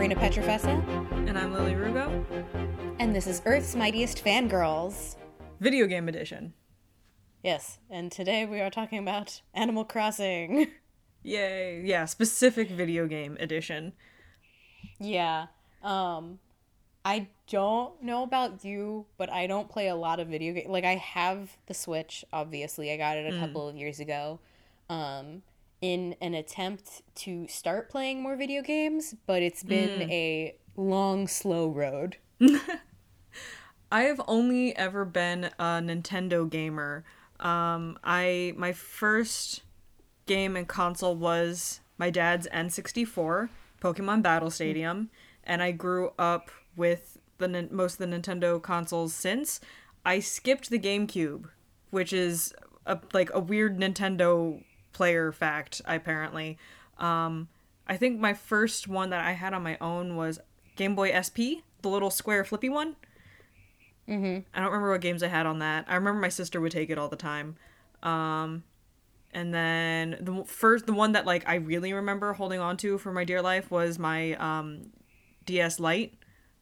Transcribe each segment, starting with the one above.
Karina Petrofessa, And I'm Lily Rugo. and this is Earth's Mightiest Fangirls. Video game edition. Yes, and today we are talking about Animal Crossing. Yay. Yeah, specific video game edition. yeah. Um I don't know about you, but I don't play a lot of video games. Like I have the Switch, obviously. I got it a couple of years ago. Um in an attempt to start playing more video games, but it's been a long slow road. I have only ever been a Nintendo gamer. Um, I my first game and console was my dad's N64, Pokemon Battle Stadium, and I grew up with the most of the Nintendo consoles since. I skipped the GameCube, which is a, like a weird Nintendo player fact apparently. Um, I think my first one that I had on my own was Game Boy SP, the little square flippy one. I don't remember what games I had on that. I remember my sister would take it all the time. Um, and then the first, the one that like I really remember holding on to for my dear life was my um, DS Lite.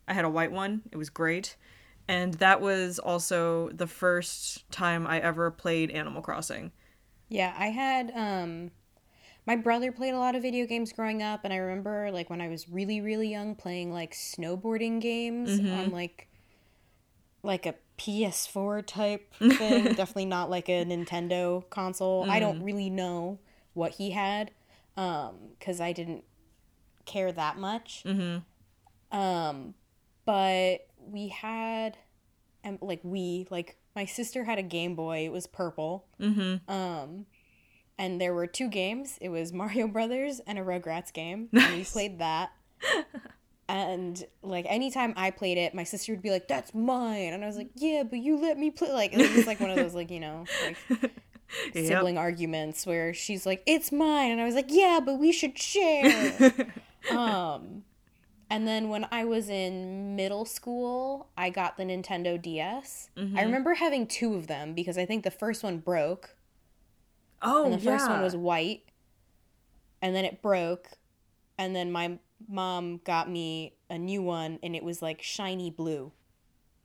I had a white one. It was great, and that was also the first time I ever played Animal Crossing. Yeah, I had um my brother played a lot of video games growing up and I remember like when I was really really young playing like snowboarding games on like like a PS4 type thing, definitely not like a Nintendo console. I don't really know what he had um cuz I didn't care that much. Um but we had and like we like my sister had a Game Boy. It was purple. Um, and there were two games. It was Mario Brothers and a Rugrats game. And we played that. and like anytime I played it, my sister would be like, "That's mine," and I was like, "Yeah, but you let me play." Like it was like one of those like you know like sibling arguments where she's like, "It's mine," and I was like, "Yeah, but we should share." um, and then when I was in middle school, I got the Nintendo DS. I mm-hmm. remember having two of them because I think the first one broke Oh, and the yeah. first one was white and then it broke and then my mom got me a new one and it was like shiny blue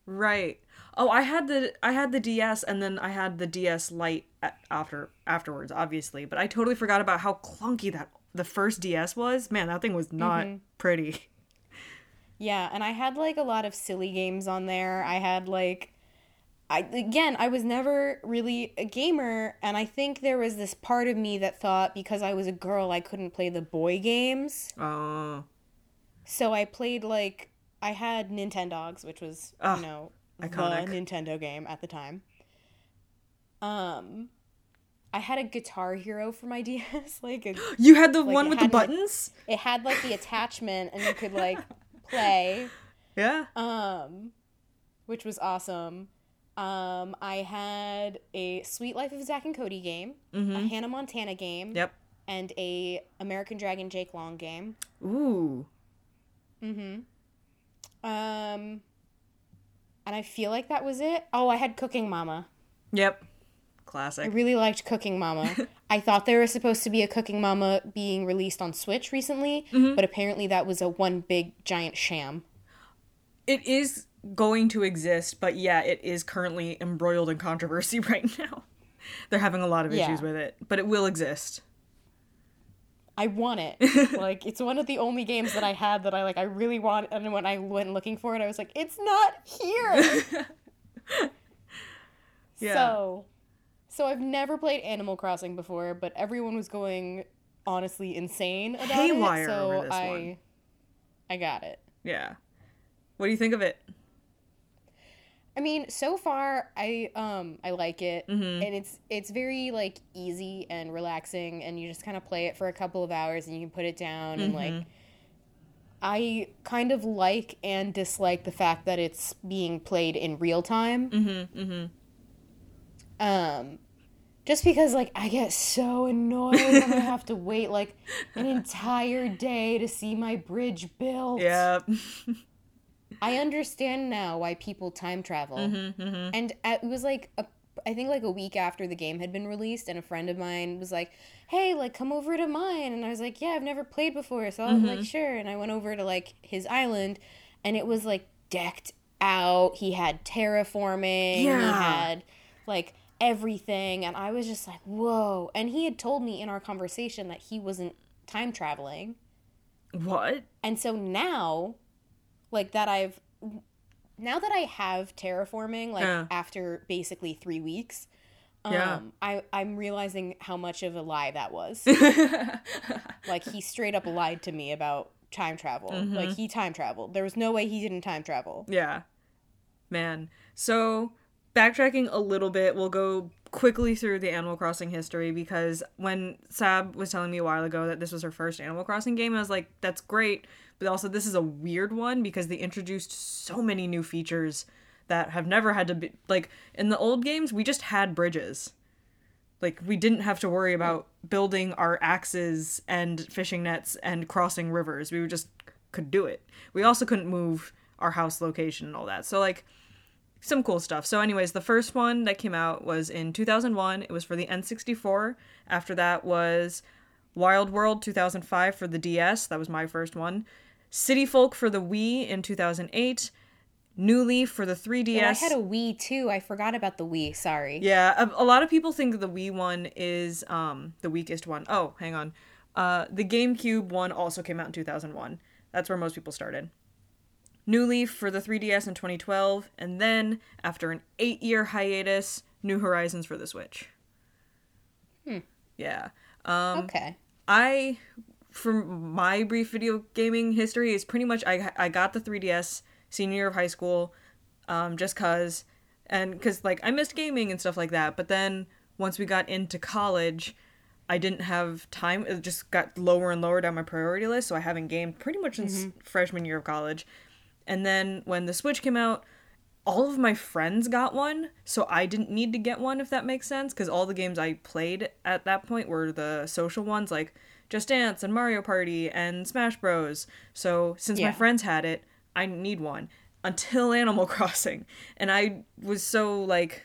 Right. Oh, I had the I had the DS and then I had the DS Lite after afterwards, obviously. But I totally forgot about how clunky that the first DS was. Man, that thing was not mm-hmm. pretty. yeah and i had like a lot of silly games on there i had like i again i was never really a gamer and i think there was this part of me that thought because i was a girl i couldn't play the boy games Oh, so i played like i had nintendogs which was Ugh, you know iconic. the nintendo game at the time um i had a guitar hero for my ds like a, you had the Like, one with the buttons? it had like the attachment and you could like play Yeah. um which was awesome um i had a sweet life of zach and cody game a hannah montana game Mm-hmm. Yep. and a american dragon jake long game Ooh. Mm-hmm. Um and i feel like that was it oh i had cooking mama Yep. Classic. I really liked cooking mama i thought there was supposed to be a cooking mama being released on switch recently mm-hmm. but apparently that was a one big giant sham It is going to exist, but yeah, it is currently embroiled in controversy right now. They're having a lot of Yeah. issues with it, but it will exist. I want it. like it's one of the only games that I had that I like I really want and when I went looking for it I was like it's not here. Yeah. So so I've never played Animal Crossing before, but everyone was going honestly insane about Haywire it. So I one. I got it. Yeah. What do you think of it? I mean, so far I um I like it Mm-hmm. and it's it's very like easy and relaxing and you just kind of play it for a couple of hours and you can put it down and Mm-hmm. like I kind of like and dislike the fact that it's being played in real time. Mm-hmm. Mm-hmm. Um just because like I get so annoyed when I have to wait like an entire day to see my bridge built. Yeah. I understand now why people time travel. Mm-hmm, And uh, it was like a I think like a week after the game had been released, and a friend of mine was like, "Hey, like come over to mine," and I was like, "Yeah, I've never played before," so I was like, "Sure," and I went over to like his island, and it was like decked out. He had terraforming. He Yeah. had like everything, and I was just like, "Whoa!" And he had told me in our conversation that he wasn't time traveling. What? And so now, like that I've now that I have terraforming, like Yeah. after basically three weeks, um, Yeah. I I'm realizing how much of a lie that was. like he straight up lied to me about time travel. Mm-hmm. Like he time traveled. There was no way he didn't time travel. Yeah. Man. So, backtracking a little bit, we'll go quickly through the Animal Crossing history because when Sab was telling me a while ago that this was her first Animal Crossing game, I was like, that's great. But also, this is a weird one because they introduced so many new features that have never had to be. Like, in the old games, we just had bridges. Like, we didn't have to worry about building our axes and fishing nets and crossing rivers. We just could do it. We also couldn't move our house location and all that. So, like, some cool stuff. So, anyways, the first one that came out was in 2001. It was for the N64. After that was Wild World 2005 for the DS. That was my first one. City Folk for the Wii in 2008. New Leaf for the 3DS. And I had a Wii too. I forgot about the Wii. Sorry. Yeah, a, a lot of people think the Wii one is um the weakest one. Oh, hang on. Uh the GameCube one also came out in 2001. That's where most people started. New Leaf for the 3DS in 2012, and then after an 8-year hiatus, New Horizons for the Switch. Hmm. Yeah. Um Okay. I from my brief video gaming history is pretty much I I got the 3DS senior year of high school um just cuz and cuz like I missed gaming and stuff like that but then once we got into college I didn't have time it just got lower and lower down my priority list so I haven't gamed pretty much since freshman year of college and then when the Switch came out all of my friends got one, so I didn't need to get one if that makes sense because all the games I played at that point were the social ones like Just Dance and Mario Party and Smash Bros. So since my friends had it, I didn't need one until Animal Crossing. And I was so like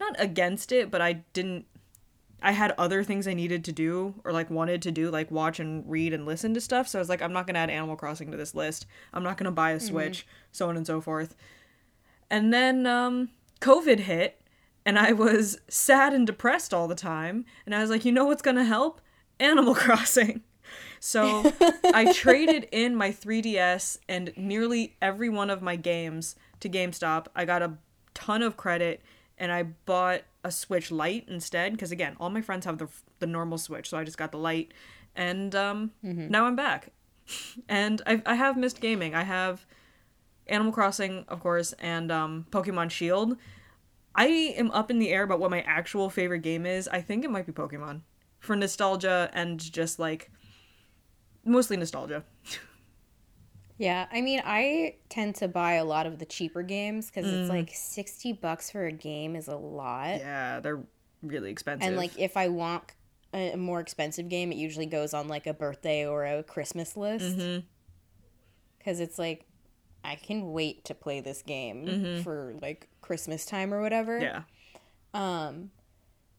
not against it, but I didn't I had other things I needed to do or like wanted to do, like watch and read and listen to stuff. So I was like, I'm not gonna add Animal Crossing to this list. I'm not gonna buy a Switch, so on and so forth. And then um, COVID hit, and I was sad and depressed all the time. And I was like, you know what's gonna help? Animal Crossing. So I traded in my 3DS and nearly every one of my games to GameStop. I got a ton of credit and I bought a Switch Lite instead because again, all my friends have the the normal Switch, so I just got the Lite, and um, now I'm back. And I I have missed gaming. I have Animal Crossing, of course, and um, Pokemon Shield. I am up in the air about what my actual favorite game is. I think it might be Pokemon for nostalgia and just like mostly nostalgia. Yeah, I mean, I tend to buy a lot of the cheaper games because Mm. it's like 60 bucks for a game is a lot. Yeah, they're really expensive. And like if I want a more expensive game, it usually goes on like a birthday or a Christmas list. Mm-hmm. Cuz it's like I can wait to play this game for like Christmas time or whatever. Mm-hmm. yeah, Um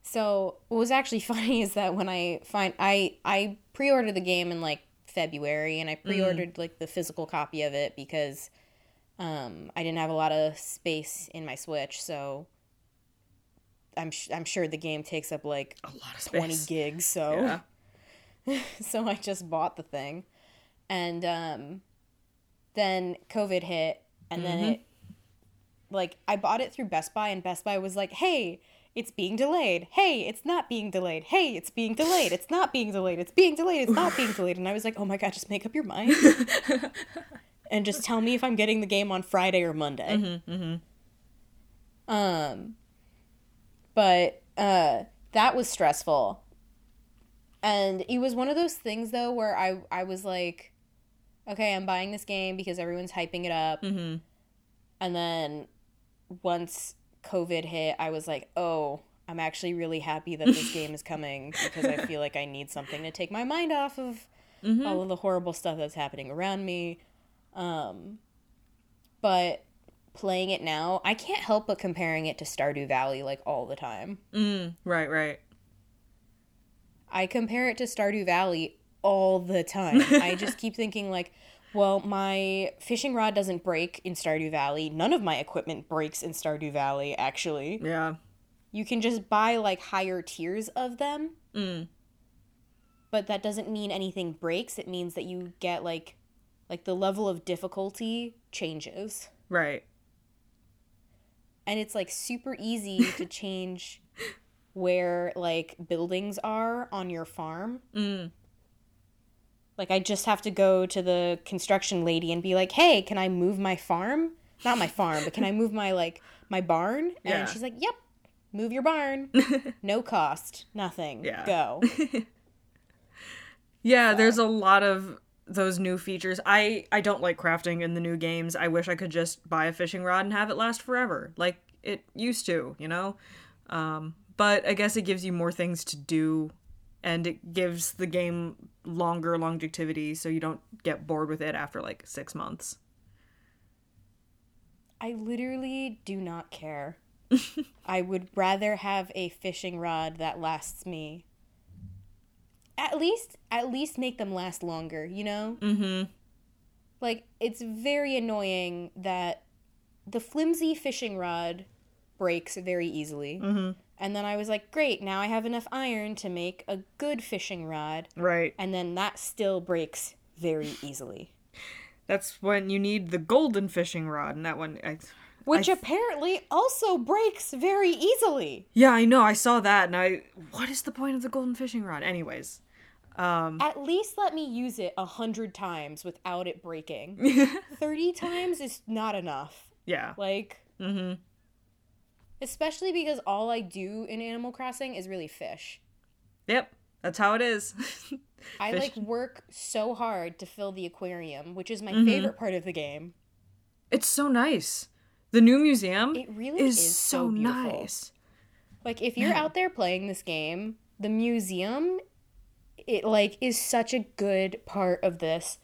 so what was actually funny is that when I find I I pre-ordered the game in like February and I Mm. pre-ordered like the physical copy of it because um I didn't have a lot of space in my Switch, so I'm sh- I'm sure the game takes up like a lot of space. 20 gigs, so Yeah. so I just bought the thing. And um then COVID hit and then Mm-hmm. it like I bought it through Best Buy and Best Buy was like, "Hey, it's being delayed. Hey, it's not being delayed. Hey, it's being delayed. It's not being delayed. It's being delayed. It's not being delayed." And I was like, "Oh my god, just make up your mind." and just tell me if I'm getting the game on Friday or Monday. Mm-hmm, Um, but uh, that was stressful, and it was one of those things though where I I was like, okay, I'm buying this game because everyone's hyping it up, Mm-hmm. and then once COVID hit, I was like, oh. I'm actually really happy that this game is coming because I feel like I need something to take my mind off of Mm-hmm. all of the horrible stuff that's happening around me. Um, but playing it now, I can't help but comparing it to Stardew Valley like all the time. Mm, right, right. I compare it to Stardew Valley all the time. I just keep thinking like, well, my fishing rod doesn't break in Stardew Valley. None of my equipment breaks in Stardew Valley, actually. Yeah. You can just buy like higher tiers of them. Mm. But that doesn't mean anything breaks. It means that you get like like the level of difficulty changes. Right. And it's like super easy to change where like buildings are on your farm. Mm. Like I just have to go to the construction lady and be like, "Hey, can I move my farm? Not my farm, but can I move my like my barn?" Yeah. And she's like, "Yep. Move your barn. no cost. Nothing. Yeah. Go." Yeah, there's a lot of those new features. I I don't like crafting in the new games. I wish I could just buy a fishing rod and have it last forever, like it used to, you know. Um, but I guess it gives you more things to do, and it gives the game longer longevity, so you don't get bored with it after like six months. I literally do not care. I would rather have a fishing rod that lasts me. At least at least make them last longer, you know? Mm-hmm. Like it's very annoying that the flimsy fishing rod breaks very easily. Mm-hmm. And then I was like, great, now I have enough iron to make a good fishing rod. Right. And then that still breaks very easily. That's when you need the golden fishing rod, and that one. I, Which I- apparently also breaks very easily. yeah, I know. I saw that, and I. What is the point of the golden fishing rod? Anyways. Um. At least let me use it a hundred times without it breaking. Thirty times is not enough. yeah. Like, Mm-hmm. Especially because all I do in Animal Crossing is really fish. Yep. That's how it is. I like work so hard to fill the aquarium, which is my Mm-hmm. favorite part of the game. it's so nice. The new museum It really is, is so, so nice. Like if you're out there playing this game, the museum it like is such a good part of this.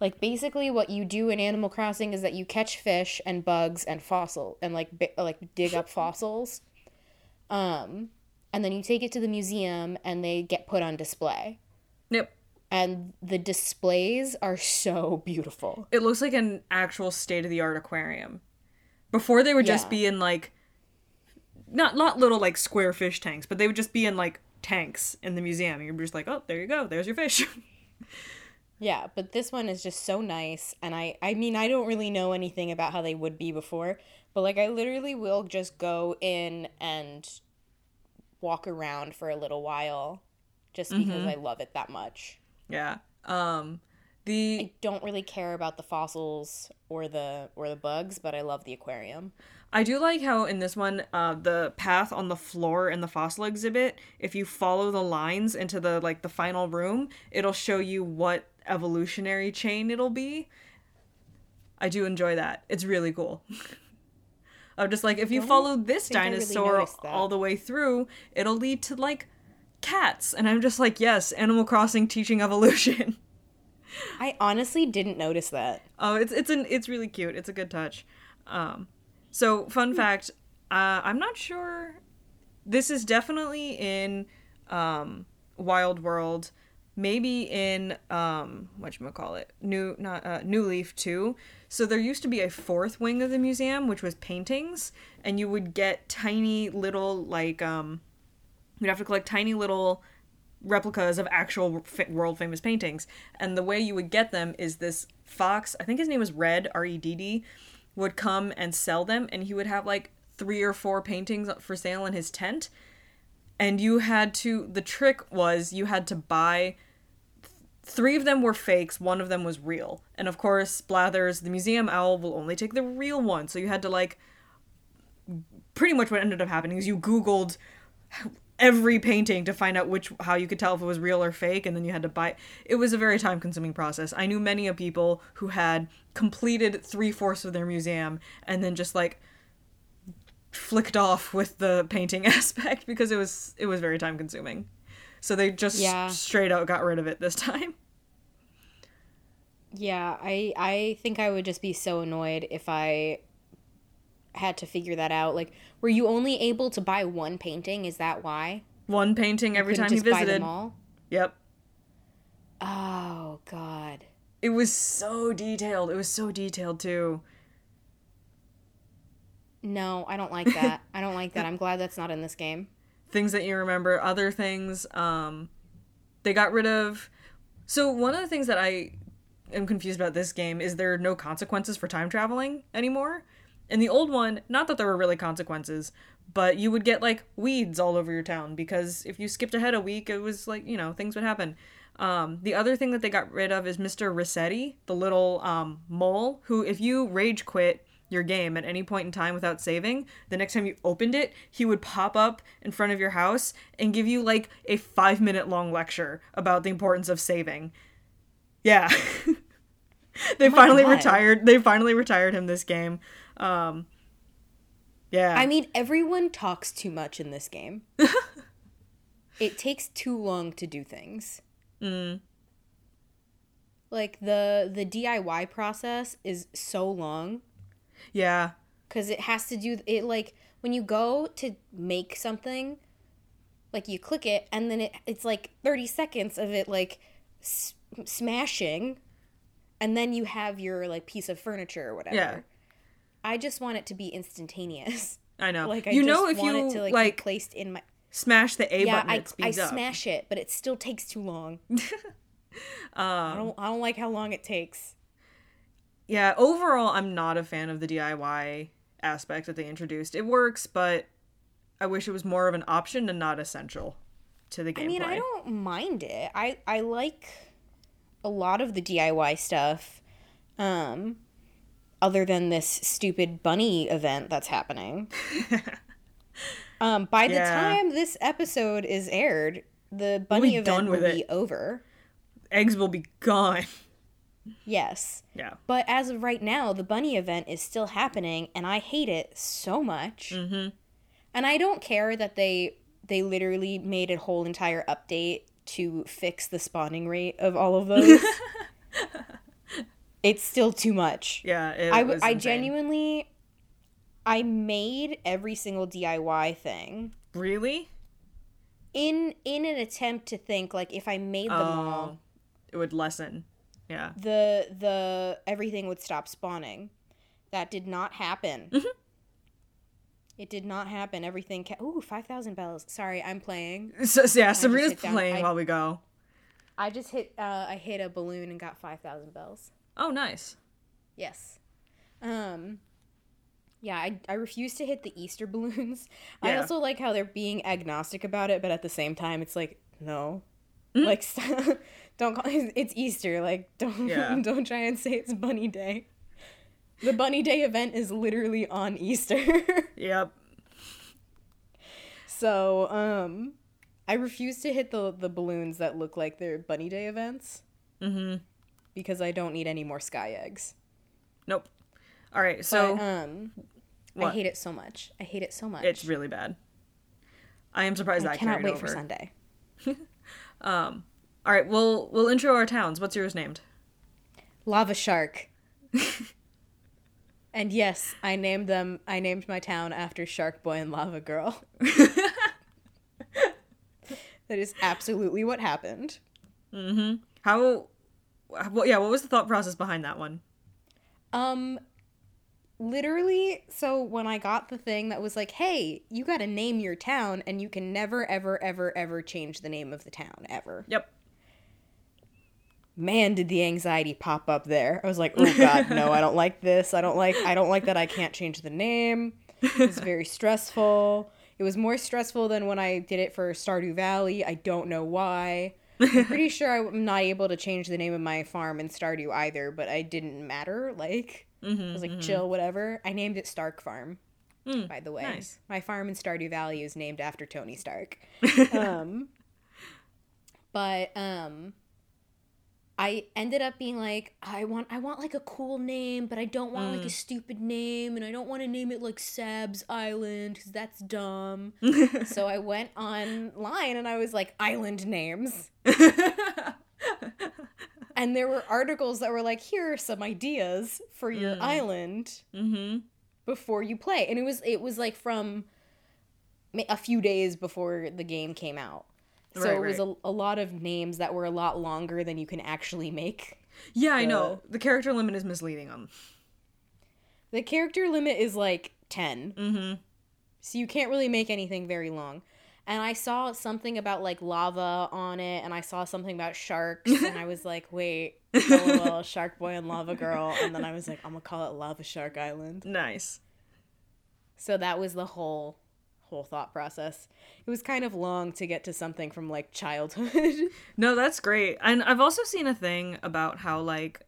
Like basically what you do in Animal Crossing is that you catch fish and bugs and fossil and like bi- like dig up fossils. Um and then you take it to the museum and they get put on display. Yep. And the displays are so beautiful. It looks like an actual state of the art aquarium. Before they would just Yeah. be in like not not little like square fish tanks, but they would just be in like tanks in the museum. And You're just like, oh, there you go, there's your fish. Yeah, but this one is just so nice and I I mean I don't really know anything about how they would be before, but like I literally will just go in and walk around for a little while just because I love it that much. yeah. Um. The I don't really care about the fossils or the or the bugs, but I love the aquarium. I do like how in this one, uh, the path on the floor in the fossil exhibit, if you follow the lines into the like the final room, it'll show you what evolutionary chain it'll be. I do enjoy that. It's really cool. I'm just like if you follow this I really dinosaur all the way through, it'll lead to like cats, and I'm just like, yes, Animal Crossing teaching evolution. I honestly didn't notice that. Oh, it's it's an it's really cute. It's a good touch. Um, so fun fact, uh, I'm not sure. This is definitely in um, Wild World, maybe in um, what you call it, New not uh, New Leaf too. So there used to be a fourth wing of the museum, which was paintings, and you would get tiny little like um, you'd have to collect tiny little replicas of actual world famous paintings. And the way you would get them is this fox, I think his name was Redd, R E D D, would come and sell them. And he would have like three or four paintings for sale in his tent. And you had to, the trick was you had to buy. Three of them were fakes, one of them was real. And of course, Blathers, the museum owl, will only take the real one. So you had to like pretty much what ended up happening is you googled every painting to find out which how you could tell if it was real or fake and then you had to buy it was a very time consuming process i knew many of people who had completed three-fourths of their museum and then just like flicked off with the painting aspect because it was it was very time consuming so they just Yeah. straight out got rid of it this time Yeah, I I think I would just be so annoyed if I had to figure that out. Like, were you only able to buy one painting? Is that why? One painting every Couldn't time he just buy visited. them all? Yep. Oh God. It was so detailed. It was so detailed too. No, I don't like that. I don't like that. I'm glad that's not in this game. Things that you remember, other things. Um, they got rid of. So one of the things that I am confused about this game is there are no consequences for time traveling anymore. In the old one, not that there were really consequences, but you would get like weeds all over your town because if you skipped ahead a week, it was like you know things would happen. Um, the other thing that they got rid of is Mr. Resetti, the little um, mole, who if you rage quit your game at any point in time without saving, the next time you opened it, he would pop up in front of your house and give you like a five minute long lecture about the importance of saving. Yeah. they Oh finally God. retired they finally retired him this game. Um Yeah. I mean, everyone talks too much in this game. it takes too long to do things. Mm. Like the the DIY process is so long yeah. because it has to do it like when you go to make something, like you click it and then it it's like thirty seconds of it like s- smashing, and then you have your like piece of furniture or whatever. Yeah. I just want it to be instantaneous. I know. Like I you just know if want you it to like, like, be placed in my smash the A yeah, button I, it I up. smash it, but it still takes too long. Um, I don't I don't like how long it takes. Yeah, overall, I'm not a fan of the DIY aspect that they introduced. It works, but I wish it was more of an option and not essential to the game. I mean, I don't mind it. I I like a lot of the DIY stuff. Um other than this stupid bunny event that's happening. um by the Yeah. time this episode is aired, the bunny be event done will be over. Eggs will be gone. Yes. Yeah. But as of right now, the bunny event is still happening, and I hate it so much. Mm-hmm. And I don't care that they they literally made a whole entire update to fix the spawning rate of all of those. it's still too much. Yeah, it I, was I insane. genuinely I made every single DIY thing Really? in in an attempt to think like if I made them all Oh, it would lessen. Yeah. the the everything would stop spawning. That did not happen. Mm-hmm. It did not happen. Everything kept. Ooh, five thousand bells. Sorry, I'm playing. So, so yeah, Sabrina's playing I- while we go. I just hit. Uh, I hit a balloon and got five thousand bells. Oh, nice. Yes. Um. Yeah, I, I refuse to hit the Easter balloons. I also like how they're being agnostic about it, but at the same time, it's like no, Mm-hmm. like don't call it, it's Easter. Like don't Yeah. don't try and say it's Bunny Day. The Bunny Day event is literally on Easter. Yep. so um, I refuse to hit the the balloons that look like they're Bunny Day events Mm-hmm. because I don't need any more sky eggs. Nope. All right, so But, um, I hate it so much. I hate it so much. it's really bad. I am surprised I that cannot wait over. for Sunday. Um. All right, we'll we'll intro our towns. What's yours named? Lava Shark. and yes, I named them. I named my town after Shark Boy and Lava Girl. that is absolutely what happened. Mm-hmm. How? Well, yeah. What was the thought process behind that one? Um, literally, so when I got the thing that was like, "Hey, you got to name your town, and you can never, ever, ever, ever change the name of the town ever." Yep. man did the anxiety pop up there. I was like oh god no i don't like this. I don't like i don't like that i can't change the name. It's very stressful. It was more stressful than when i did it for stardew valley. I don't know why. I'm pretty sure i'm not able to change the name of my farm in stardew either but i didn't matter like Mm-hmm, i was like chill whatever i named it stark farm Mm, by the way nice. my farm in stardew valley is named after tony stark um but um I ended up being like I want I want like a cool name but I don't want like Mm. a stupid name and I don't want to name it like Sab's Island cuz that's dumb. so I went online and I was like island names and there were articles that were like here are some ideas for your Mm. island mm-hmm. before you play. And it was it was like from a few days before the game came out. So right, it was right. a, a lot of names that were a lot longer than you can actually make. Yeah, I know. The character limit is misleading them. The character limit is like 10. Mm-hmm. So you can't really make anything very long. And I saw something about like lava on it, and I saw something about sharks, and I was like, wait, lol, Shark Boy and Lava Girl. And then I was like, I'm gonna call it Lava Shark Island. Nice. So that was the whole whole thought process. It was kind of long to get to something from like childhood. no, that's great. And I've also seen a thing about how like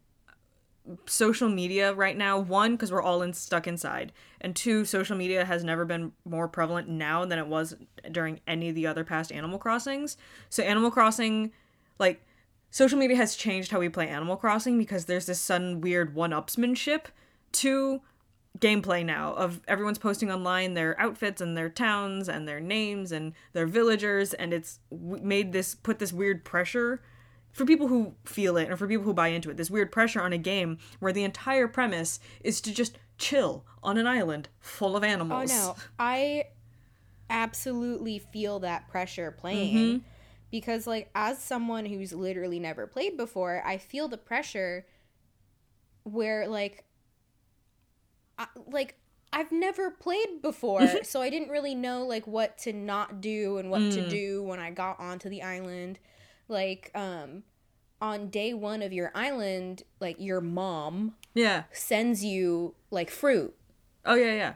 social media right now one because we're all in, stuck inside and two social media has never been more prevalent now than it was during any of the other past animal crossings. So animal crossing like social media has changed how we play animal crossing because there's this sudden weird one-upsmanship to gameplay now of everyone's posting online their outfits and their towns and their names and their villagers and it's made this put this weird pressure for people who feel it or for people who buy into it this weird pressure on a game where the entire premise is to just chill on an island full of animals. Oh no. I absolutely feel that pressure playing mm-hmm. because like as someone who's literally never played before, I feel the pressure where like I, like I've never played before, so I didn't really know like what to not do and what mm. to do when I got onto the island. Like um on day 1 of your island, like your mom yeah sends you like fruit. Oh yeah, yeah.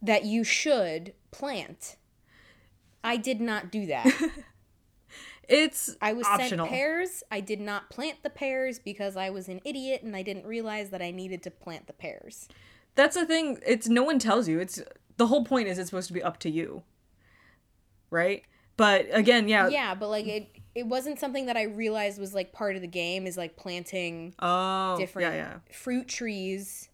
That you should plant. I did not do that. it's I was optional. sent pears. I did not plant the pears because I was an idiot and I didn't realize that I needed to plant the pears. That's the thing. It's no one tells you. It's the whole point is it's supposed to be up to you. Right? But again, yeah. Yeah, but like it it wasn't something that I realized was like part of the game is like planting oh, different yeah, yeah. fruit trees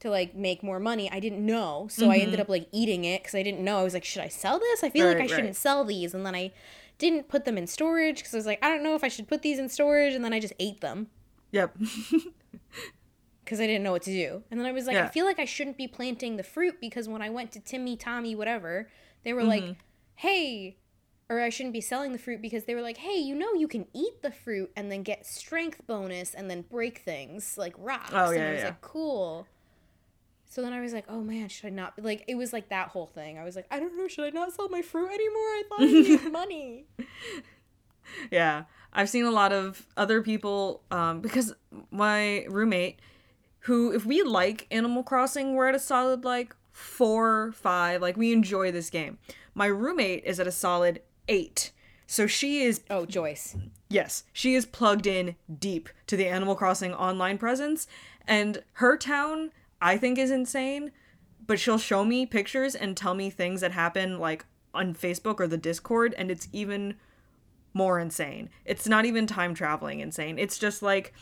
to like make more money. I didn't know. So mm-hmm. I ended up like eating it cuz I didn't know. I was like, should I sell this? I feel right, like I shouldn't sell these. And then I didn't put them in storage cuz I was like, I don't know if I should put these in storage and then I just ate them. Yep. because I didn't know what to do. And then I was like, yeah. I feel like I shouldn't be planting the fruit because when I went to Timmy, Tommy, whatever, they were mm-hmm. like, hey, or I shouldn't be selling the fruit because they were like, hey, you know, you can eat the fruit and then get strength bonus and then break things like rocks. Oh, yeah, and I was yeah. like, cool. So then I was like, oh man, should I not? Like, it was like that whole thing. I was like, I don't know, should I not sell my fruit anymore? I thought I needed money. Yeah. I've seen a lot of other people, um, because my roommate, who, if we like Animal Crossing, we're at a solid like four, five. Like, we enjoy this game. My roommate is at a solid eight. So she is. Oh, Joyce. Yes, she is plugged in deep to the Animal Crossing online presence. And her town, I think, is insane. But she'll show me pictures and tell me things that happen, like on Facebook or the Discord, and it's even more insane. It's not even time traveling insane. It's just like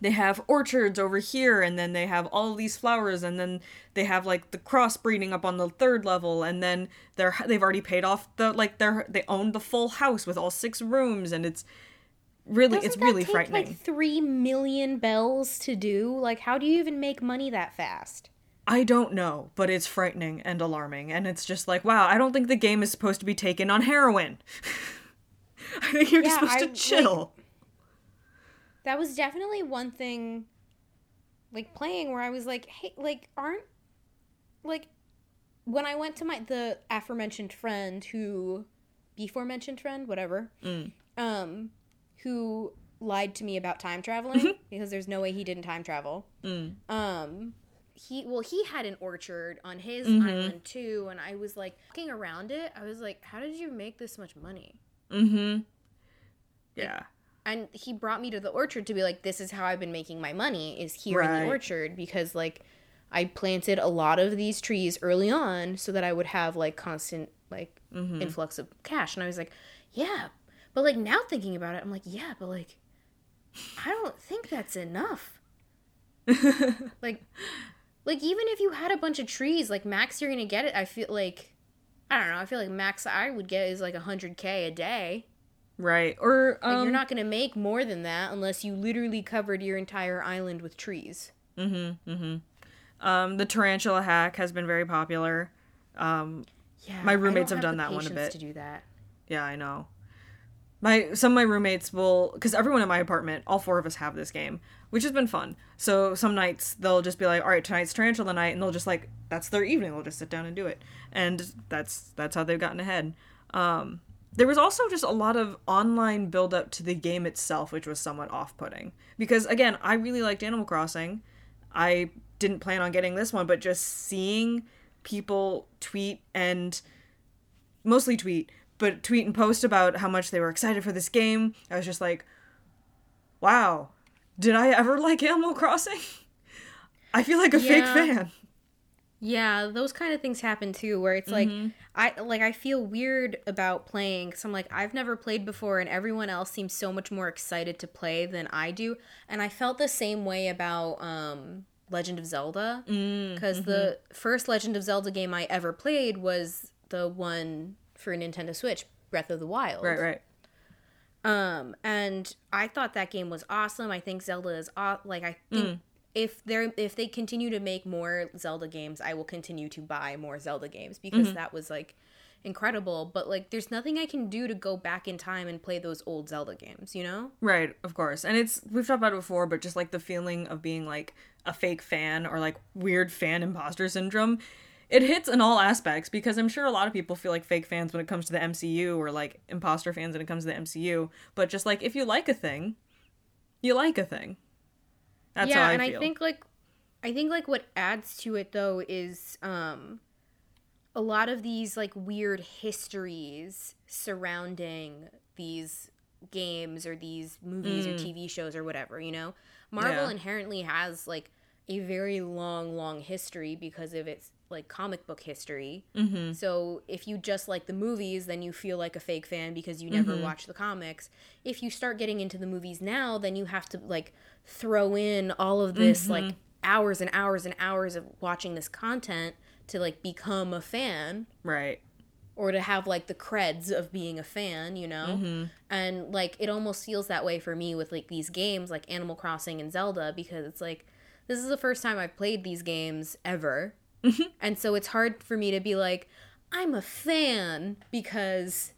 they have orchards over here and then they have all these flowers and then they have like the crossbreeding up on the third level and then they're they've already paid off the like they're they own the full house with all six rooms and it's really Doesn't it's really take, frightening like 3 million bells to do like how do you even make money that fast I don't know, but it's frightening and alarming, and it's just like, wow, I don't think the game is supposed to be taken on heroin. I think you're yeah, just supposed I, to chill. Like, that was definitely one thing like playing where I was like, hey, like aren't like when I went to my the aforementioned friend who before mentioned friend, whatever, mm. um, who lied to me about time traveling because there's no way he didn't time travel. Mm. Um, he well he had an orchard on his mm-hmm. island too, and I was like looking around it. I was like, how did you make this much money? Mm-hmm. Yeah. Like, and he brought me to the orchard to be like this is how i've been making my money is here right. in the orchard because like i planted a lot of these trees early on so that i would have like constant like mm-hmm. influx of cash and i was like yeah but like now thinking about it i'm like yeah but like i don't think that's enough like like even if you had a bunch of trees like max you're gonna get it i feel like i don't know i feel like max i would get is like 100k a day Right. Or um, like you're not going to make more than that unless you literally covered your entire island with trees. Mhm. Mhm. Um, the tarantula hack has been very popular. Um, Yeah, My roommates don't have done that one a bit. To do that. yeah, I know. My some of my roommates will because everyone in my apartment, all four of us have this game, which has been fun. So some nights they'll just be like, "All right, tonight's tarantula night," and they'll just like that's their evening. They'll just sit down and do it, and that's that's how they've gotten ahead. Um, there was also just a lot of online build up to the game itself, which was somewhat off putting. Because again, I really liked Animal Crossing. I didn't plan on getting this one, but just seeing people tweet and mostly tweet, but tweet and post about how much they were excited for this game, I was just like, wow, did I ever like Animal Crossing? I feel like a fake fan. Yeah, those kind of things happen too, where it's like Mm-hmm. I like I feel weird about playing because I'm like I've never played before, and everyone else seems so much more excited to play than I do, and I felt the same way about um, Legend of Zelda Mm, because mm-hmm. the first Legend of Zelda game I ever played was the one for Nintendo Switch, Breath of the Wild. Right, right. Um, and I thought that game was awesome. I think Zelda is aw- like I think Mm. If they're if they continue to make more Zelda games, I will continue to buy more Zelda games because Mm-hmm. that was like incredible. But like, there's nothing I can do to go back in time and play those old Zelda games. You know? Right, of course. And it's we've talked about it before, but just like the feeling of being like a fake fan or like weird fan imposter syndrome, it hits in all aspects because I'm sure a lot of people feel like fake fans when it comes to the MCU or like imposter fans when it comes to the MCU. But just like if you like a thing, you like a thing. That's yeah, I and feel. I think like I think like what adds to it though is um a lot of these like weird histories surrounding these games or these movies or TV shows or whatever, you know. Marvel Mm. Yeah. inherently has like a very long long history because of its like comic book history. Mm-hmm. So if you just like the movies, then you feel like a fake fan because you never Mm-hmm. watch the comics. If you start getting into the movies now, then you have to like throw in all of this Mm-hmm. like hours and hours and hours of watching this content to like become a fan right. or to have like the creds of being a fan, you know? Mm-hmm. And like it almost feels that way for me with like these games like Animal Crossing and Zelda because it's like this is the first time I've played these games ever. and so it's hard for me to be like I'm a fan because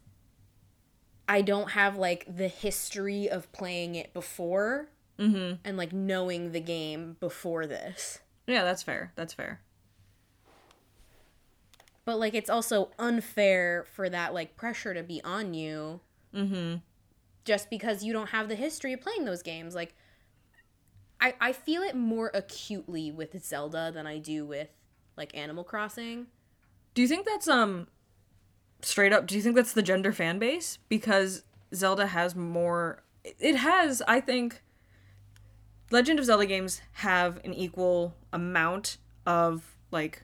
I don't have like the history of playing it before Mm-hmm. and like knowing the game before this. Yeah, that's fair. That's fair. But like it's also unfair for that like pressure to be on you Mm-hmm. just because you don't have the history of playing those games. Like I I feel it more acutely with Zelda than I do with like Animal Crossing. Do you think that's um straight up do you think that's the gender fan base? Because Zelda has more it has I think Legend of Zelda games have an equal amount of like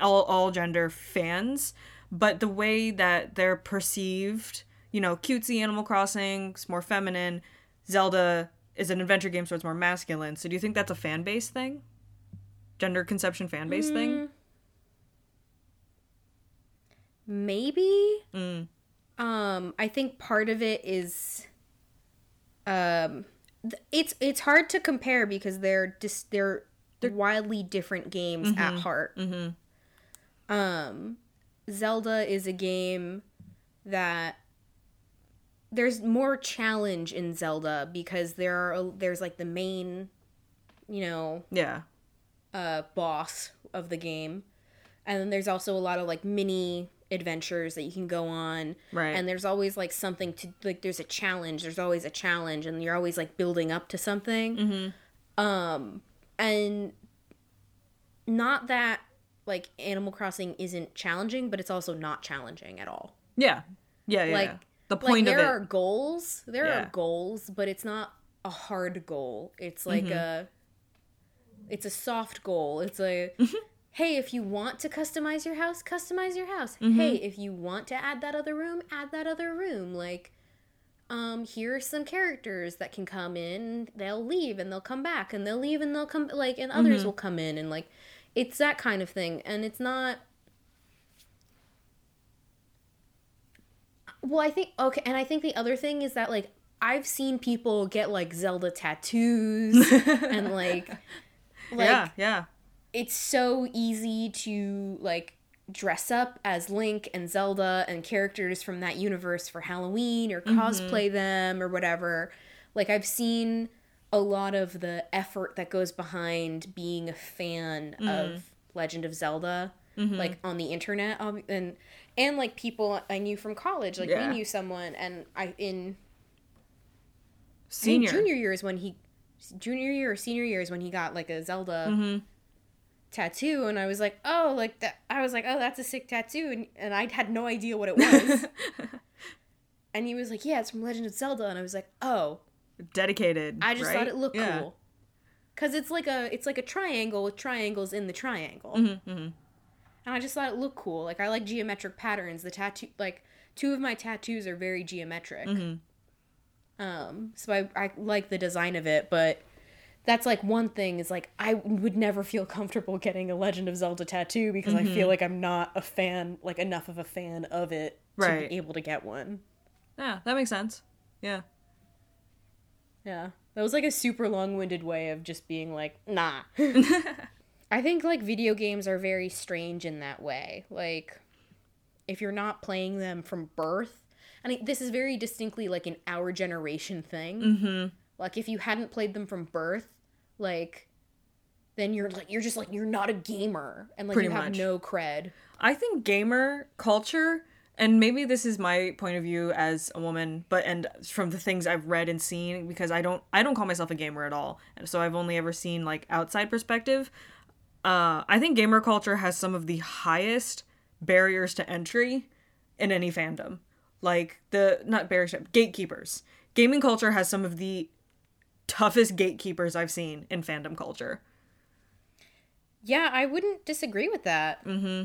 all all gender fans but the way that they're perceived you know cutesy Animal Crossing is more feminine Zelda is an adventure game so it's more masculine. So do you think that's a fan base thing gender conception fan base thing Maybe Mm. um I think part of it is um th- it's it's hard to compare because they're just they're, they're wildly different games at heart. Mhm. Um Zelda is a game that there's more challenge in Zelda because there are there's like the main you know yeah uh boss of the game and then there's also a lot of like mini adventures that you can go on Right. and there's always like something to like there's a challenge there's always a challenge and you're always like building up to something Mm-hmm. um and not that like animal crossing isn't challenging but it's also not challenging at all Yeah. Yeah, yeah. Like- yeah. the like point there of it. are goals there Yeah. are goals but it's not a hard goal it's like Mm-hmm. a it's a soft goal it's a Mm-hmm. hey if you want to customize your house customize your house Mm-hmm. hey if you want to add that other room add that other room like um here are some characters that can come in they'll leave and they'll come back and they'll leave and they'll come like and others Mm-hmm. will come in and like it's that kind of thing and it's not well i think okay and i think the other thing is that like i've seen people get like zelda tattoos and like like yeah, yeah. it's so easy to like dress up as Link and Zelda and characters from that universe for Halloween or cosplay mm-hmm. them or whatever. Like I've seen a lot of the effort that goes behind being a fan mm. of Legend of Zelda mm-hmm. like on the internet and and like people I knew from college like yeah. we knew someone and I in senior junior year is when he junior year or senior year is when he got like a Zelda mm-hmm. tattoo and I was like oh like that I was like oh that's a sick tattoo and, and I had no idea what it was and he was like yeah it's from Legend of Zelda and I was like oh dedicated I just right? thought it looked yeah. cool because it's like a it's like a triangle with triangles in the triangle mm-hmm, mm-hmm and I just thought it looked cool. Like I like geometric patterns. The tattoo, like two of my tattoos are very geometric. Um, so I I like the design of it, but that's like one thing is like I would never feel comfortable getting a Legend of Zelda tattoo because mm-hmm. I feel mm-hmm. like I'm not a fan, like enough of a fan of it right. to be able to get one. Yeah, that makes sense. Yeah. Yeah. That was like a super long-winded way of just being like, nah. I think like video games are very strange in that way. Like if you're not playing them from birth, I mean this is very distinctly like an our generation thing. Mm-hmm. Like if you hadn't played them from birth, like then you're like you're just like you're not a gamer and like Pretty you have much. no cred. I think gamer culture and maybe this is my point of view as a woman but and from the things i've read and seen because i don't i don't call myself a gamer at all and so i've only ever seen like outside perspective uh, I think gamer culture has some of the highest barriers to entry in any fandom. Like the not barriers, gatekeepers. Gaming culture has some of the toughest gatekeepers I've seen in fandom culture. Yeah, I wouldn't disagree with that. Mm-hmm.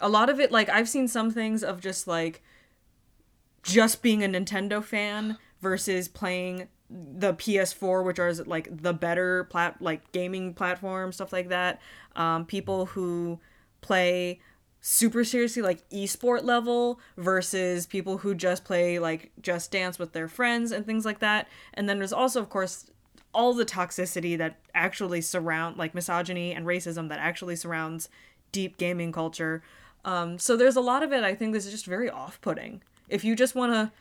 A lot of it, like I've seen some things of just like just being a Nintendo fan versus playing the PS4, which are like the better plat like gaming platform, stuff like that. Um, people who play super seriously like esport level versus people who just play like just dance with their friends and things like that. And then there's also of course all the toxicity that actually surround like misogyny and racism that actually surrounds deep gaming culture. Um, so there's a lot of it I think this is just very off-putting. If you just want to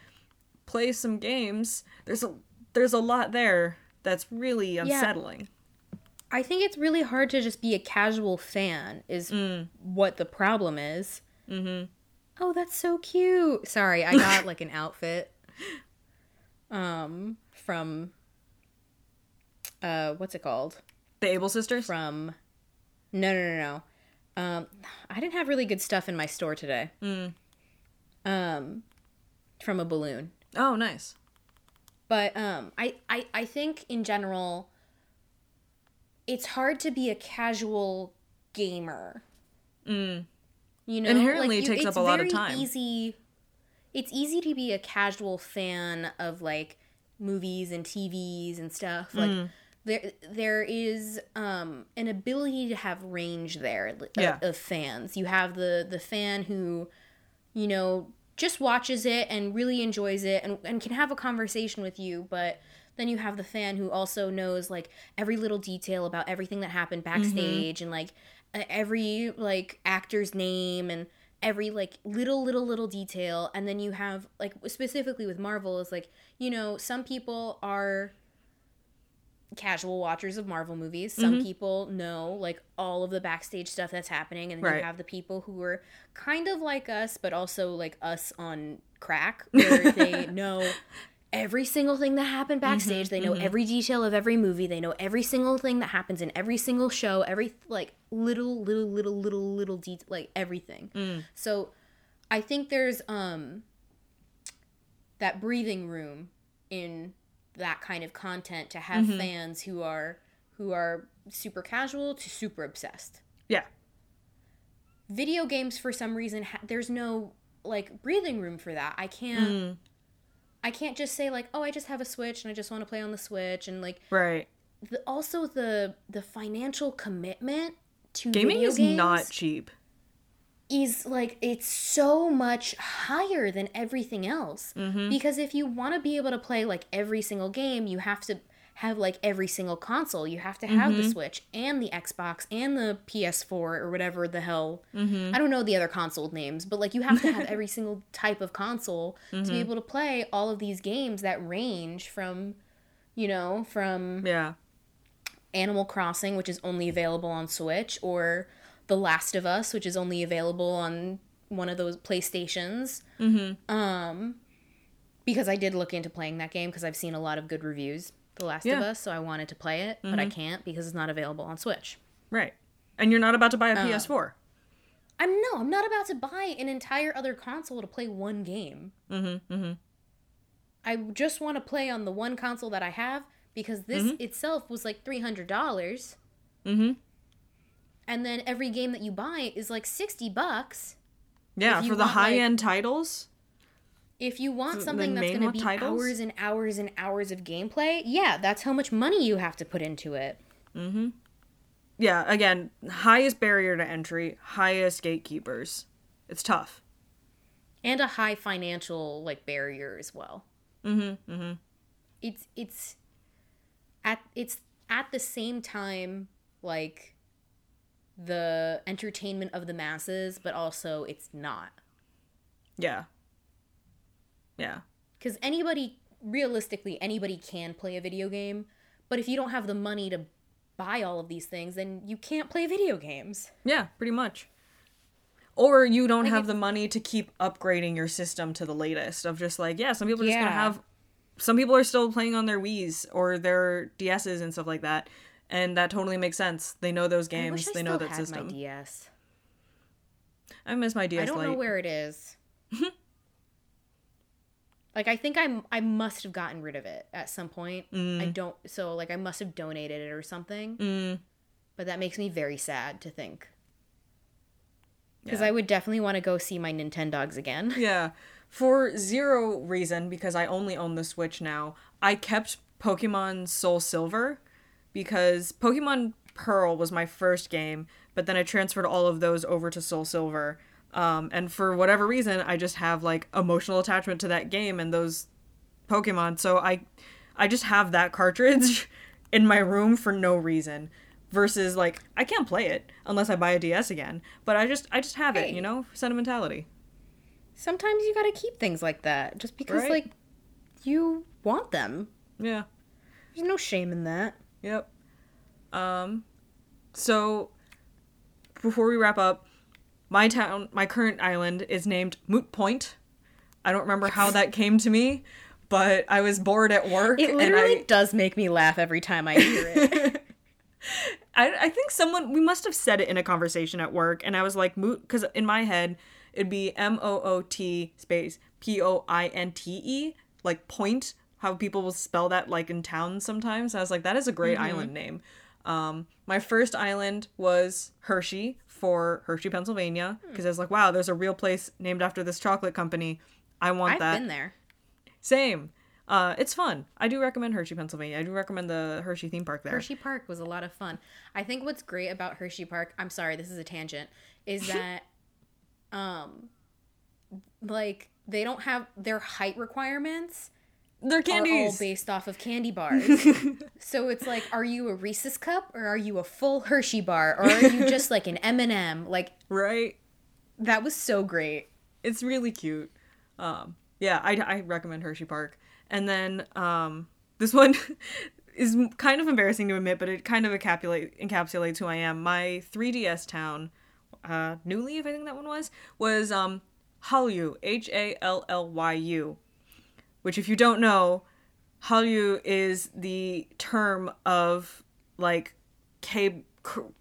play some games, there's a there's a lot there that's really unsettling. Yeah. I think it's really hard to just be a casual fan is mm. what the problem is. Mm-hmm. Oh, that's so cute. Sorry, I got like an outfit um from uh what's it called? The Able Sisters? From No, no, no, no. Um I didn't have really good stuff in my store today. Mm. Um from a balloon. Oh, nice. But um, I, I, I think in general, it's hard to be a casual gamer. Mm. You know, inherently like, you, it takes up a lot of time. Easy. It's easy to be a casual fan of like movies and TVs and stuff. Like mm. there, there is um, an ability to have range there of, yeah. of fans. You have the the fan who, you know, just watches it and really enjoys it and, and can have a conversation with you but then you have the fan who also knows like every little detail about everything that happened mm-hmm. backstage mm-hmm. and like every like actor's name and every like little little little detail and then you have like specifically with marvel is like you know some people are casual watchers of Marvel movies. Some mm-hmm. people know like all of the backstage stuff that's happening, and then right. you have the people who are kind of like us, but also like us on crack, where they know every single thing that happened backstage. Mm-hmm, they know mm-hmm. every detail of every movie. They know every single thing that happens in every single show. Every like little little little little little detail, like everything. Mm. So, I think there's um that breathing room in that kind of content to have mm-hmm. fans who are who are super casual to super obsessed. Yeah. Video games for some reason ha- there's no like breathing room for that. I can't mm. I can't just say like, "Oh, I just have a Switch and I just want to play on the Switch." And like Right. The, also the the financial commitment to gaming is not cheap is like it's so much higher than everything else mm-hmm. because if you want to be able to play like every single game you have to have like every single console. You have to have the Switch and the Xbox and the PS4 or whatever the hell. I don't know the other console names, but like you have to have every single type of console to be able to play all of these games that range from, you know, from Yeah. Animal Crossing, which is only available on Switch, or The Last of Us, which is only available on one of those PlayStations. Mm-hmm. Um, because I did look into playing that game because I've seen a lot of good reviews, The Last of Us, so I wanted to play it, but I can't because it's not available on Switch. Right. And you're not about to buy a Oh. PS4. I'm no, I'm not about to buy an entire other console to play one game. Mm-hmm. Mm-hmm. I just want to play on the one console that I have because this itself was like three hundred dollars. Mm-hmm. And then every game that you buy is like sixty bucks. Yeah, for the want, like- high end titles. If you want something that's going to be titles? hours and hours and hours of gameplay, yeah, that's how much money you have to put into it. Mm-hmm. Yeah, again, highest barrier to entry, highest gatekeepers. It's tough. and a high financial like barrier as well. Mm-hmm. Mm-hmm. It's it's at it's at the same time like the entertainment of the masses, but also it's not Yeah. Yeah. because anybody realistically anybody can play a video game, but if you don't have the money to buy all of these things, then you can't play video games. Yeah, pretty much. Or you don't Like have the money to keep upgrading your system to the latest of just like, yeah, some people are just gonna have some people are still playing on their Wii's or their DS's and stuff like that. And that totally makes sense. They know those games, I they know still that had system. my DS. I miss my DS I don't Lite. know where it is. like I think I'm I must have gotten rid of it at some point. I don't so like I must have donated it or something. Mm. But that makes me very sad to think. Because Yeah. I would definitely want to go see my Nintendogs again. Yeah. For zero reason, because I only own the Switch now, I kept Pokemon Soul Silver because Pokemon Pearl was my first game, but then I transferred all of those over to Soul Silver. Um, and for whatever reason, I just have like emotional attachment to that game and those Pokemon. So I, I just have that cartridge in my room for no reason. Versus like I can't play it unless I buy a DS again. But I just I just have it, you know, sentimentality. Sometimes you gotta keep things like that. Just because Right. like you want them. Yeah. There's no shame in that. Yep. Um so before we wrap up, my town, my current island is named Moot Point. I don't remember how that came to me, but I was bored at work It literally I does make me laugh every time I hear it. I, I think someone we must have said it in a conversation at work and i was like moot because in my head it'd be m-o-o-t space p-o-i-n-t-e like point how people will spell that like in town sometimes i was like that is a great island name um, my first island was hershey for hershey pennsylvania because i was like wow there's a real place named after this chocolate company. I want I've that. been there. same. Uh, it's fun. I do recommend hershey pennsylvania. I do recommend the hershey theme park there. Hershey Park was a lot of fun. I think what's great about Hershey Park, I'm sorry, this is a tangent, is that um like they don't have their height requirements they're are all based off of candy bars. so it's like are you a Reese's cup or are you a full Hershey bar? Or are you just like an M&M? Like right? That was so great. it's really cute. Um yeah i, I recommend hershey park. And then um this one is kind of embarrassing to admit but it kind of encapsulate, encapsulates who i am. My 3ds town uh new leaf i think that one was was um Hallyu, h-a-l-l-y-u which if you don't know Hallyu is the term of like K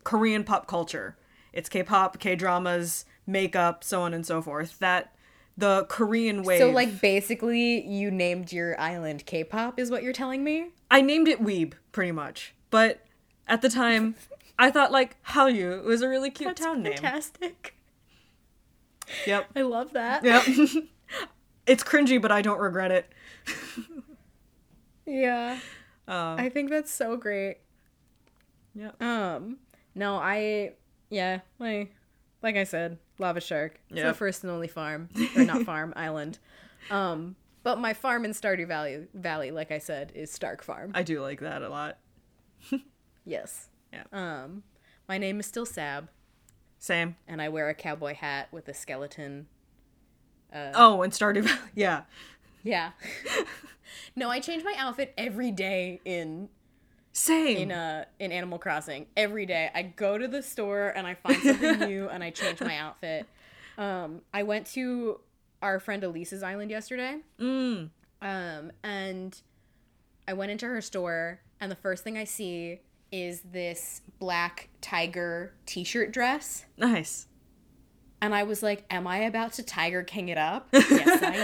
Korean pop culture. It's K-pop, K-dramas, makeup, so on and so forth. That the Korean wave. So like basically you named your island K-pop is what you're telling me? I named it Weeb pretty much, but at the time I thought like Hallyu was a really cute town name. Fantastic. Yep. I love that. Yep. it's cringy, but I don't regret it. Yeah. Um, I think that's so great. Yeah. Um, no, I, yeah, like, like I said, Lava Shark. It's Yep. the first and only farm, or not farm, island. Um, But my farm in Stardew Valley, Valley, like I said, is Stark Farm. I do like that a lot. yes. Yeah. Um, my name is still Sab, Same. and I wear a cowboy hat with a skeleton. Oh, and Stardew Valley. Yeah. Yeah. no, I change my outfit every day in Same. in uh in Animal Crossing. Every day I go to the store and I find something new and I change my outfit. Um, I went to our friend Elise's island yesterday. mm. Um, and I went into her store, and the first thing I see is this black tiger t shirt dress. Nice. And I was like, Am I about to Tiger King it up? yes, I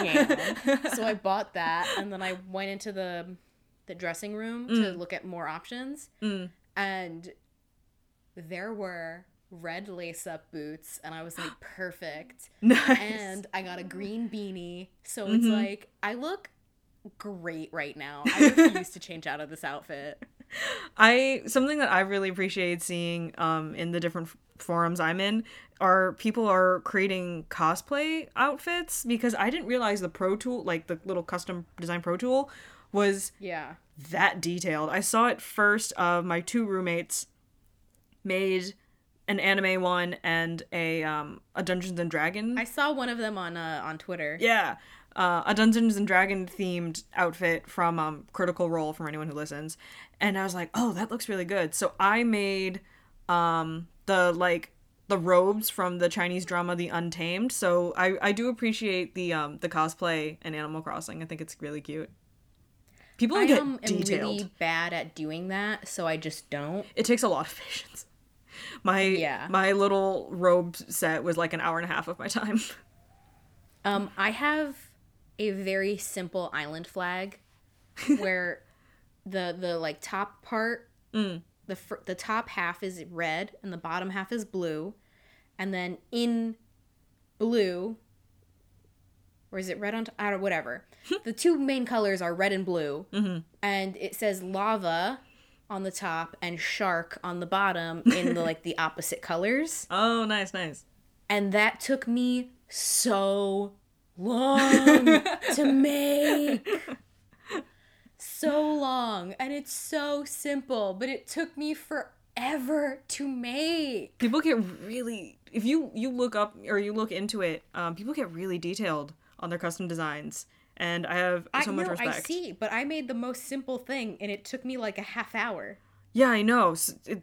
am. so I bought that, and then I went into the the dressing room to look at more options. Mm. And there were red lace up boots, and I was like, perfect. Nice. and I got a green beanie. So it's like I look great right now. I refuse to change out of this outfit. I something that I really appreciate seeing um in the different f- forums I'm in are people are creating cosplay outfits because I didn't realize the pro tool like the little custom design pro tool was Yeah. that detailed. I saw it first of my two roommates made an anime one and a um a Dungeons and Dragon. I saw one of them on uh, on Twitter. yeah. Uh, a Dungeons and Dragon themed outfit from um, Critical Role for anyone who listens, and I was like, "Oh, that looks really good." So I made um, the like the robes from the Chinese drama The Untamed. So I, I do appreciate the um, the cosplay in Animal Crossing. I think it's really cute. People I get um, am detailed. really bad at doing that, so I just don't. It takes a lot of patience. My Yeah. my little robe set was like an hour and a half of my time. Um, I have a very simple island flag, where the the like top part, Mm. the fr- the top half is red and the bottom half is blue, and then in blue, or is it red on? T- I don't whatever. the two main colors are red and blue, Mm-hmm. and it says lava on the top and shark on the bottom in the like the opposite colors Oh, nice, nice. and that took me so long to make so long and it's so simple but it took me forever to make. People get really if you you look up or you look into it um, people get really detailed on their custom designs and i have i so much know respect. i see but i made the most simple thing and it took me like a half hour. Yeah i know S- it,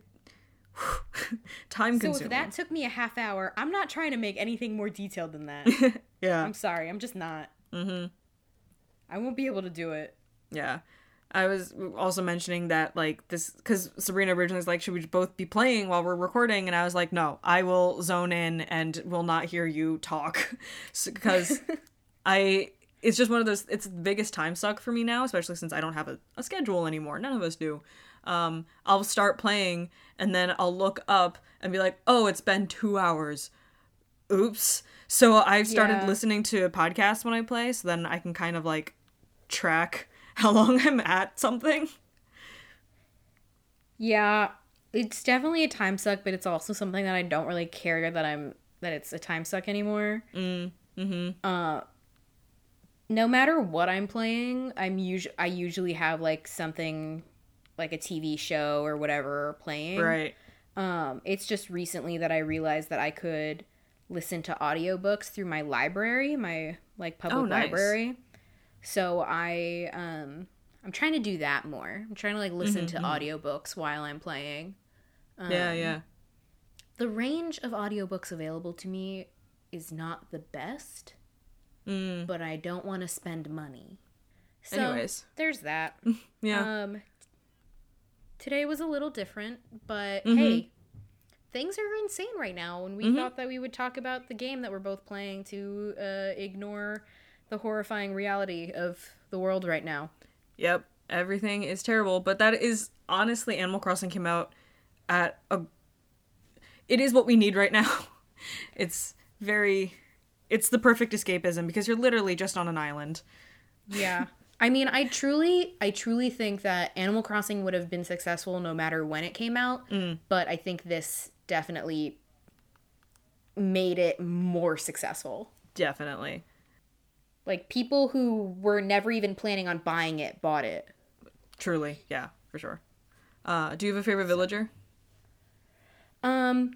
time so consuming if that took me a half hour i'm not trying to make anything more detailed than that. Yeah. I'm sorry i'm just not. Mm-hmm. I won't be able to do it. Yeah i was also mentioning that like this because sabrina originally was like should we both be playing while we're recording and i was like no i will zone in and will not hear you talk because I it's just one of those it's the biggest time suck for me now, especially since I don't have a, a schedule anymore. None of us do. Um, I'll start playing and then I'll look up and be like, oh, it's been two hours. Oops. So I've started Yeah. listening to podcasts when I play, so then I can kind of like track how long I'm at something. Yeah, it's definitely a time suck, but it's also something that I don't really care that I'm that it's a time suck anymore. Mm, mm-hmm. Uh, no matter what I'm playing, I'm usually I usually have like something like a TV show or whatever playing. Right. Um, it's just recently that I realized that I could listen to audiobooks through my library, my like public Oh, nice. library. So I um I'm trying to do that more. I'm trying to like listen Mm-hmm, to audiobooks while I'm playing. yeah, Um, yeah. The range of audiobooks available to me is not the best, Mm, but I don't want to spend money. So Anyways. there's that. yeah. Um, today was a little different, but Mhm. hey, things are insane right now. And we Mhm. thought that we would talk about the game that we're both playing to uh, ignore the horrifying reality of the world right now. Yep, everything is terrible, but that is honestly Animal Crossing came out at a it is what we need right now. It's very it's the perfect escapism because you're literally just on an island. Yeah. I mean, I truly, I truly think that Animal Crossing would have been successful no matter when it came out. Mm. But I think this definitely made it more successful. Definitely. Like people who were never even planning on buying it bought it. Truly, yeah, for sure. Uh, do you have a favorite villager? Um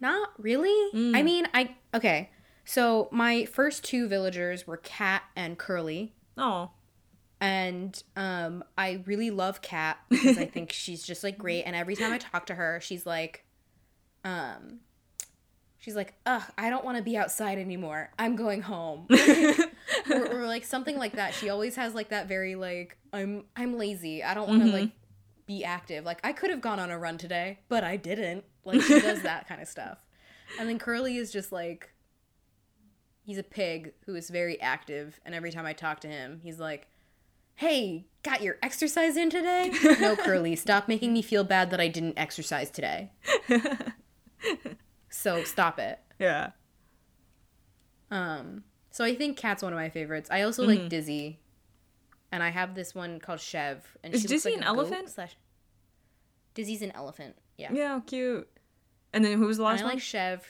not really. I mean, I okay. So my first two villagers were Cat and Curly. Oh, and um I really love Cat because I think she's just like great and every time I talk to her she's like um she's like ugh I don't want to be outside anymore. I'm going home. Or, or like something like that. She always has like that very like I'm I'm lazy. I don't want to mm-hmm. like be active. Like I could have gone on a run today but I didn't. Like she does that kind of stuff. And then Curly is just like he's a pig who is very active and every time I talk to him he's like hey, got your exercise in today? no, Curly, stop making me feel bad that I didn't exercise today. so stop it. yeah. Um, so I think Cat's one of my favorites. I also like Dizzy, and I have this one called Chev. And Is Dizzy like an elephant? Slash... Dizzy's an elephant. Yeah. Yeah, cute. And then who was the last I one? I like Chev.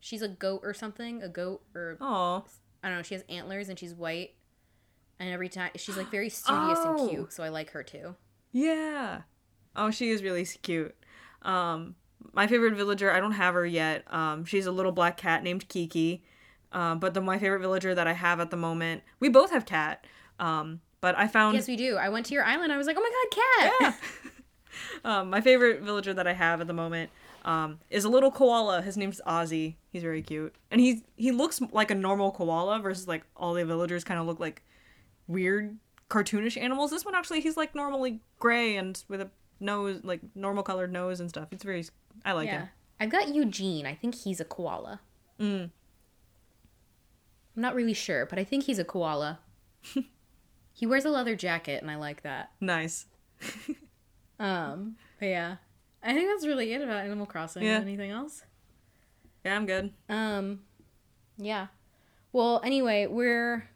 She's a goat or something. A goat or Oh, I don't know. She has antlers and she's white. And every time she's like very studious Oh. and cute, so I like her too. yeah. Oh, she is really cute. Um, my favorite villager, I don't have her yet. Um, she's a little black cat named Kiki. Um, but the my favorite villager that I have at the moment, we both have cat. Um, but I found Yes, we do. I went to your island. I was like, oh my god, cat. um, my favorite villager that I have at the moment um, is a little koala. His name's Ozzy. He's very cute, and he's he looks like a normal koala versus like all the villagers kind of look like weird cartoonish animals. This one actually he's like normally gray and with a nose like normal colored nose and stuff. It's very I like Yeah. him. I've got Eugene. I think he's a koala. Mm. I'm not really sure, but I think he's a koala. he wears a leather jacket, and I like that. Nice. Um, but yeah. I think that's really it about Animal Crossing. Yeah. Anything else? Yeah, I'm good. Um, yeah. Well, anyway, we're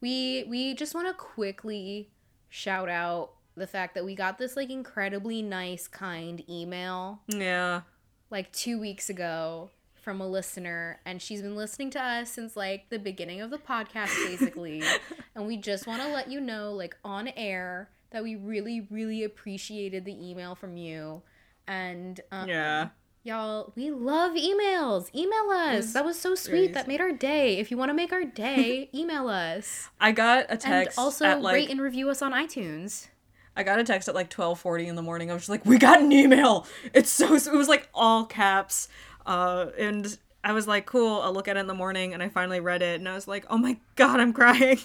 we we just want to quickly shout out the fact that we got this like incredibly nice, kind email Yeah. like two weeks ago from a listener, and she's been listening to us since like the beginning of the podcast, basically. and we just want to let you know, like on air, that we really, really appreciated the email from you. And um, Yeah. y'all, we love emails. Email us. That was so sweet. That made our day. If you want to make our day, email us. I got a And text also at like rate and review us on iTunes. I got a text at like 12:40 in the morning. I was just like, "We got an email." It's so it was like all caps. Uh and I was like, "Cool, I'll look at it in the morning." And I finally read it and I was like, "Oh my god, I'm crying."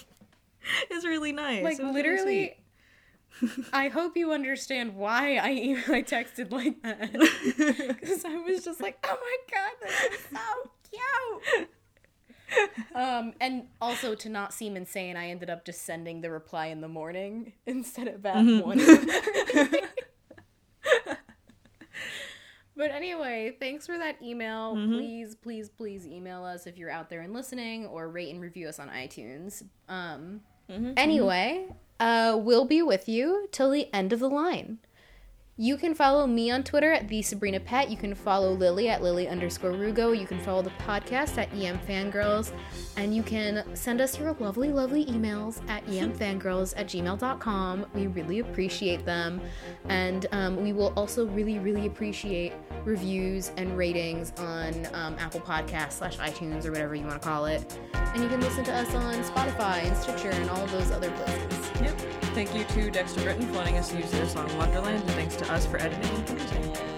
it's really nice. like really literally i hope you understand why I email, I texted like that because i was just like oh my god this is so cute um and also to not seem insane i ended up just sending the reply in the morning instead of at one the morning. But anyway, thanks for that email. Please, please, please email us if you're out there and listening, or rate and review us on iTunes. Um, Anyway, uh, we'll be with you till the end of the line. You can follow me on Twitter at the Sabrina Pet. You can follow Lily at Lily underscore Rugo. You can follow the podcast at EM Fangirls. And you can send us your lovely, lovely emails at emfangirls at gmail.com. We really appreciate them. And um, we will also really, really appreciate reviews and ratings on um, Apple Podcasts slash iTunes or whatever you want to call it. And you can listen to us on Spotify and Stitcher and all those other places. Yep. Thank you to Dexter Britain for letting us use their song Wonderland, and thanks to us for editing and producing.